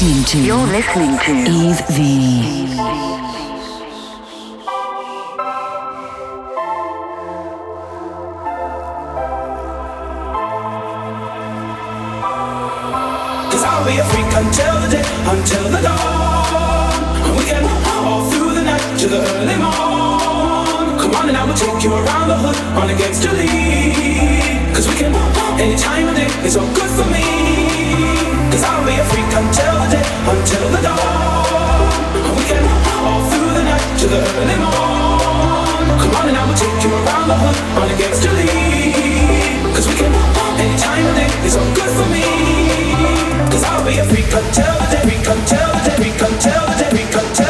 listening to. You're listening to. Eve V. Cause I'll be a freak until the day, until the dawn. We can all through the night to the early morn. Come on and I will take you around the hood on against the lead. Cause we can any time of day, it's all good until the day, until the dawn. We can all through the night to the early morn. Come on and I will take you around the world on against the lead. Cause we can any time of day It's all good for me. i I'll be a freak until the day, freak until the day, freak until the day, freak until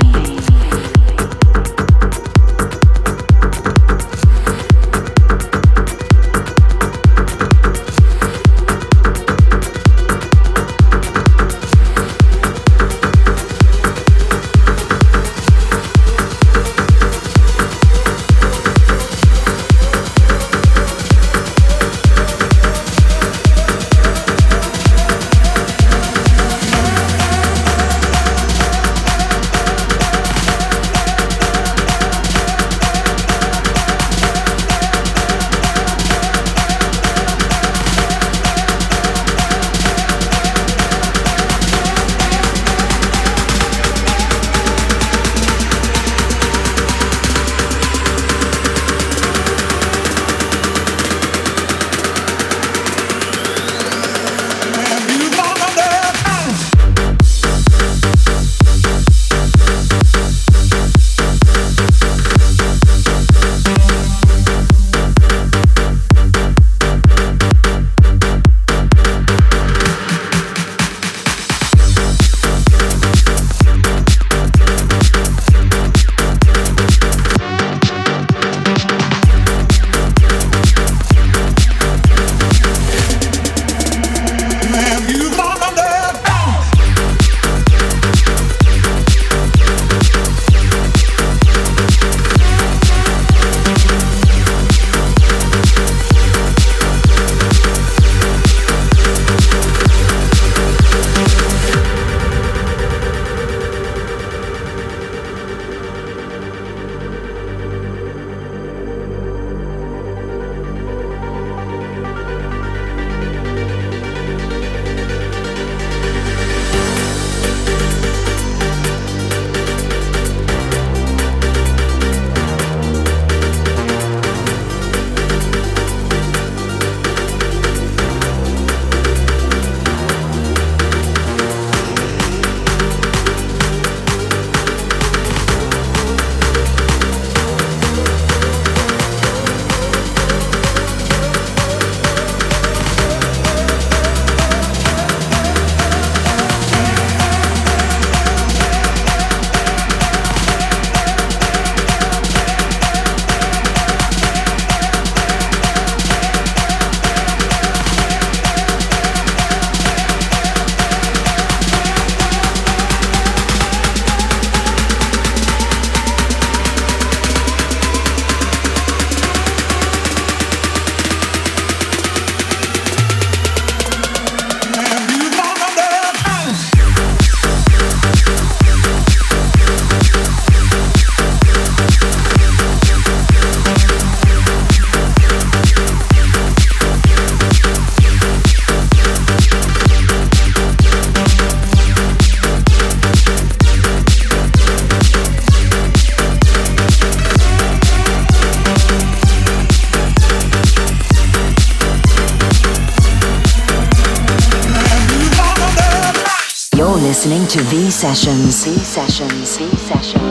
to V Sessions. V Sessions. V Sessions.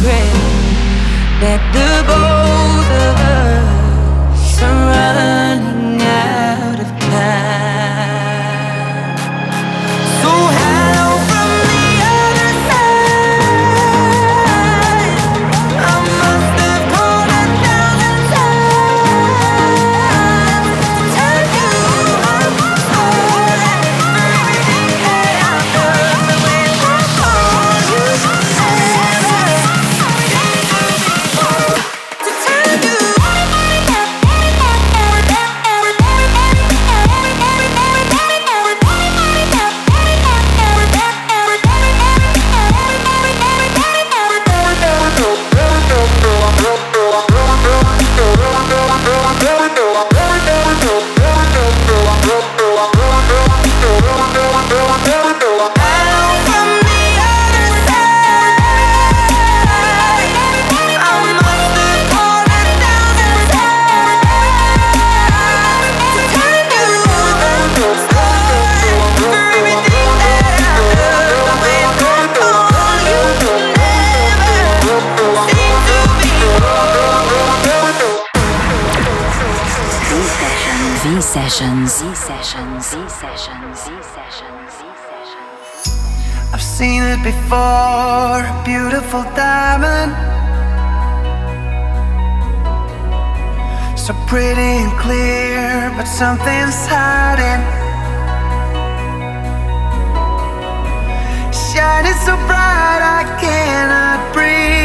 regret that the boy sessions. These sessions. These sessions. These sessions. I've seen it before, a beautiful diamond. So pretty and clear, but something's hiding. Shining so bright, I cannot breathe.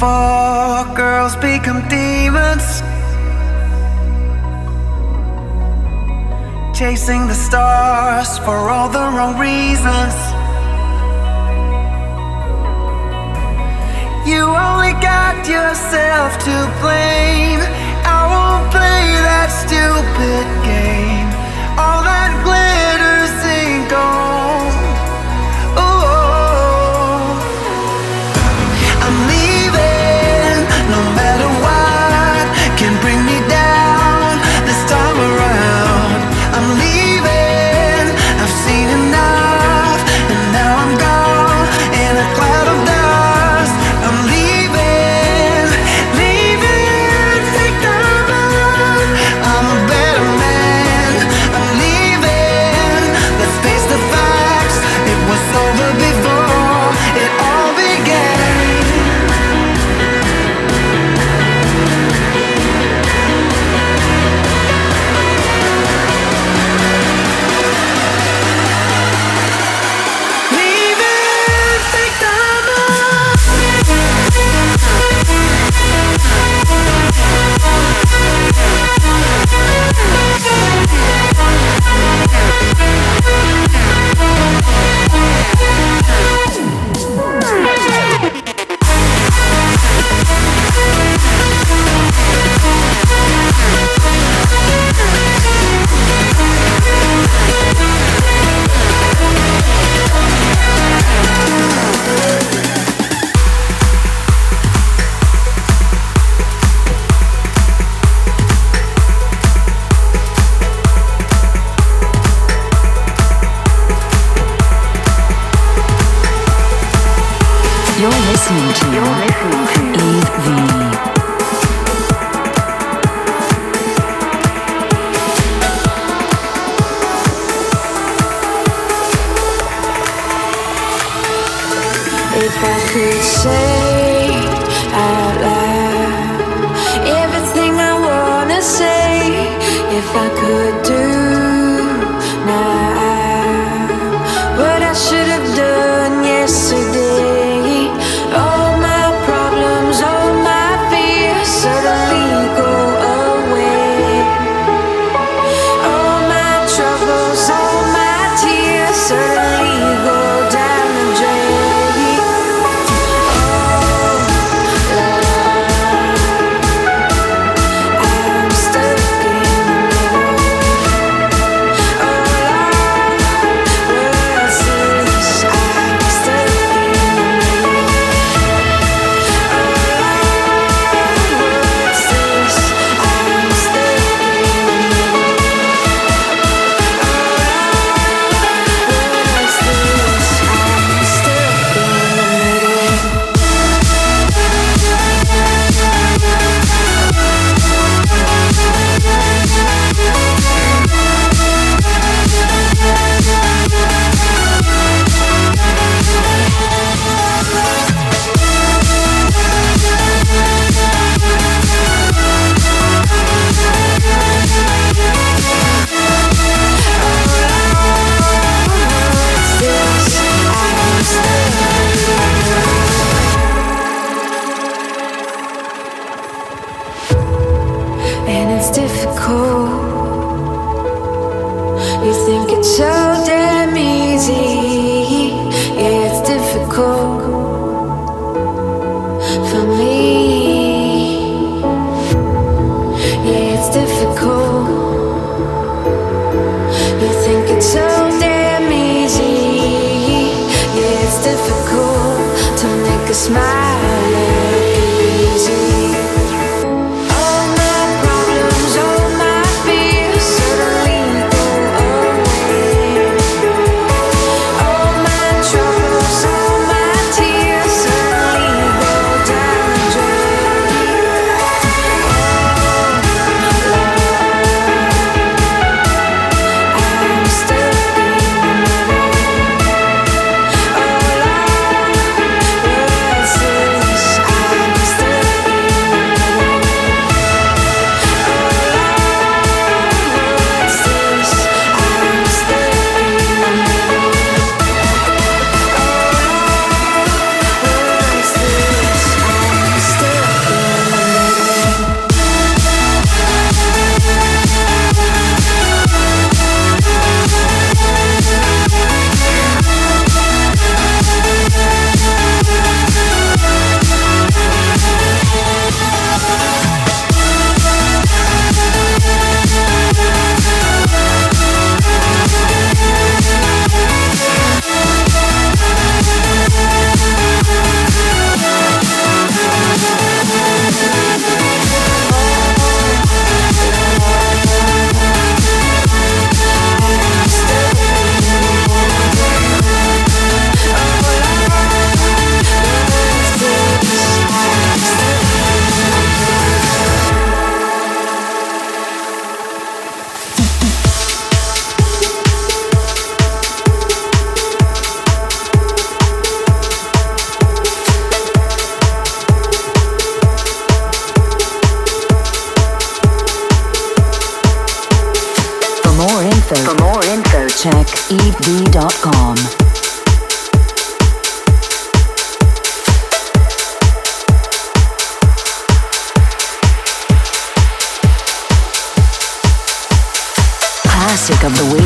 before girls become demons. Chasing the stars for all the wrong reasons. You only got yourself to blame. I won't play that stupid game. All that info, for more info, check eb.com. of the week.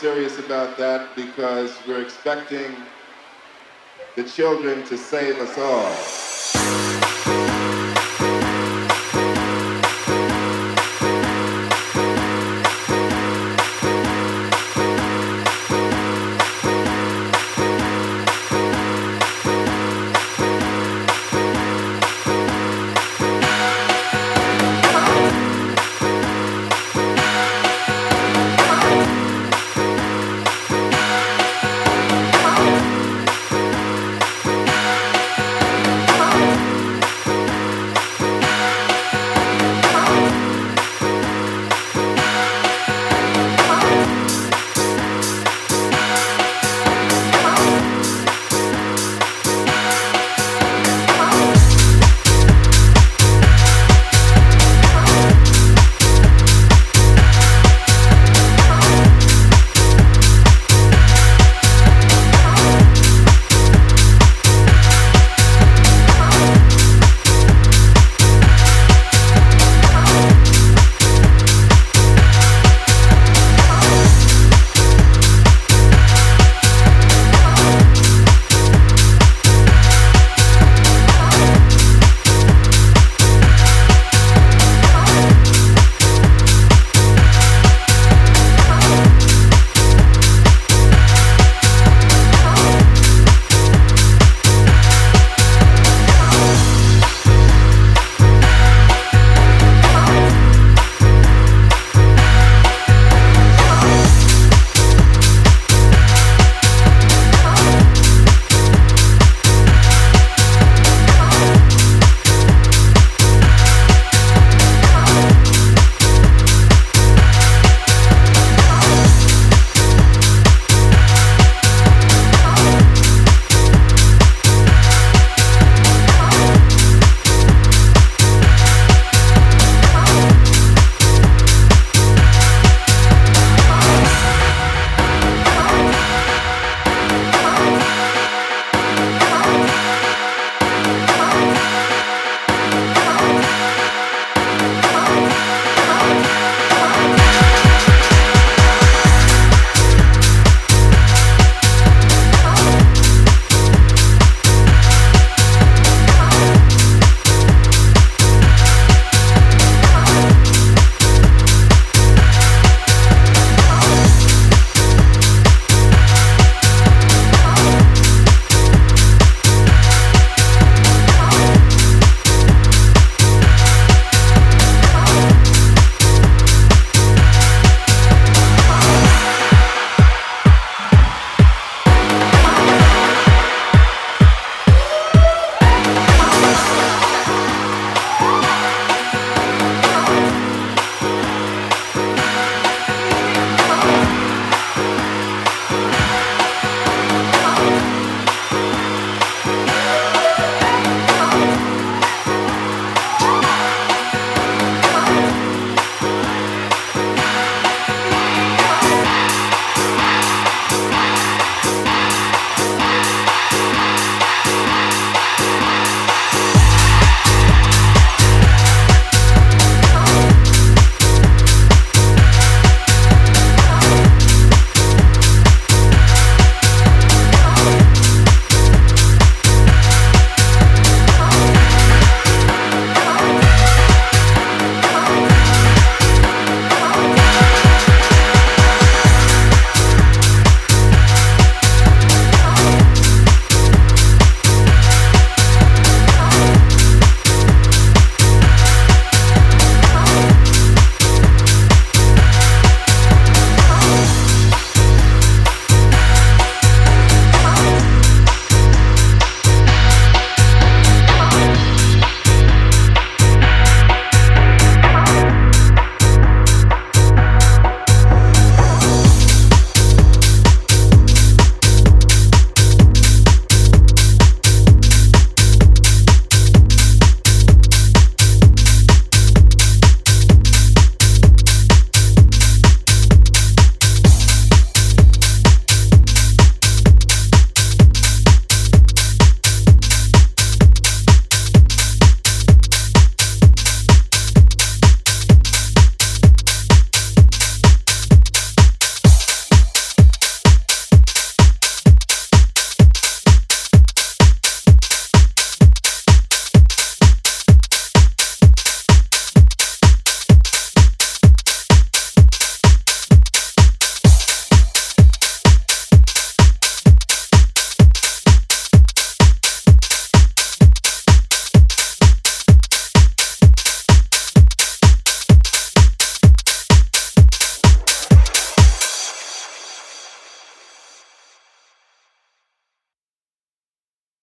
serious about that because we're expecting the children to save us all.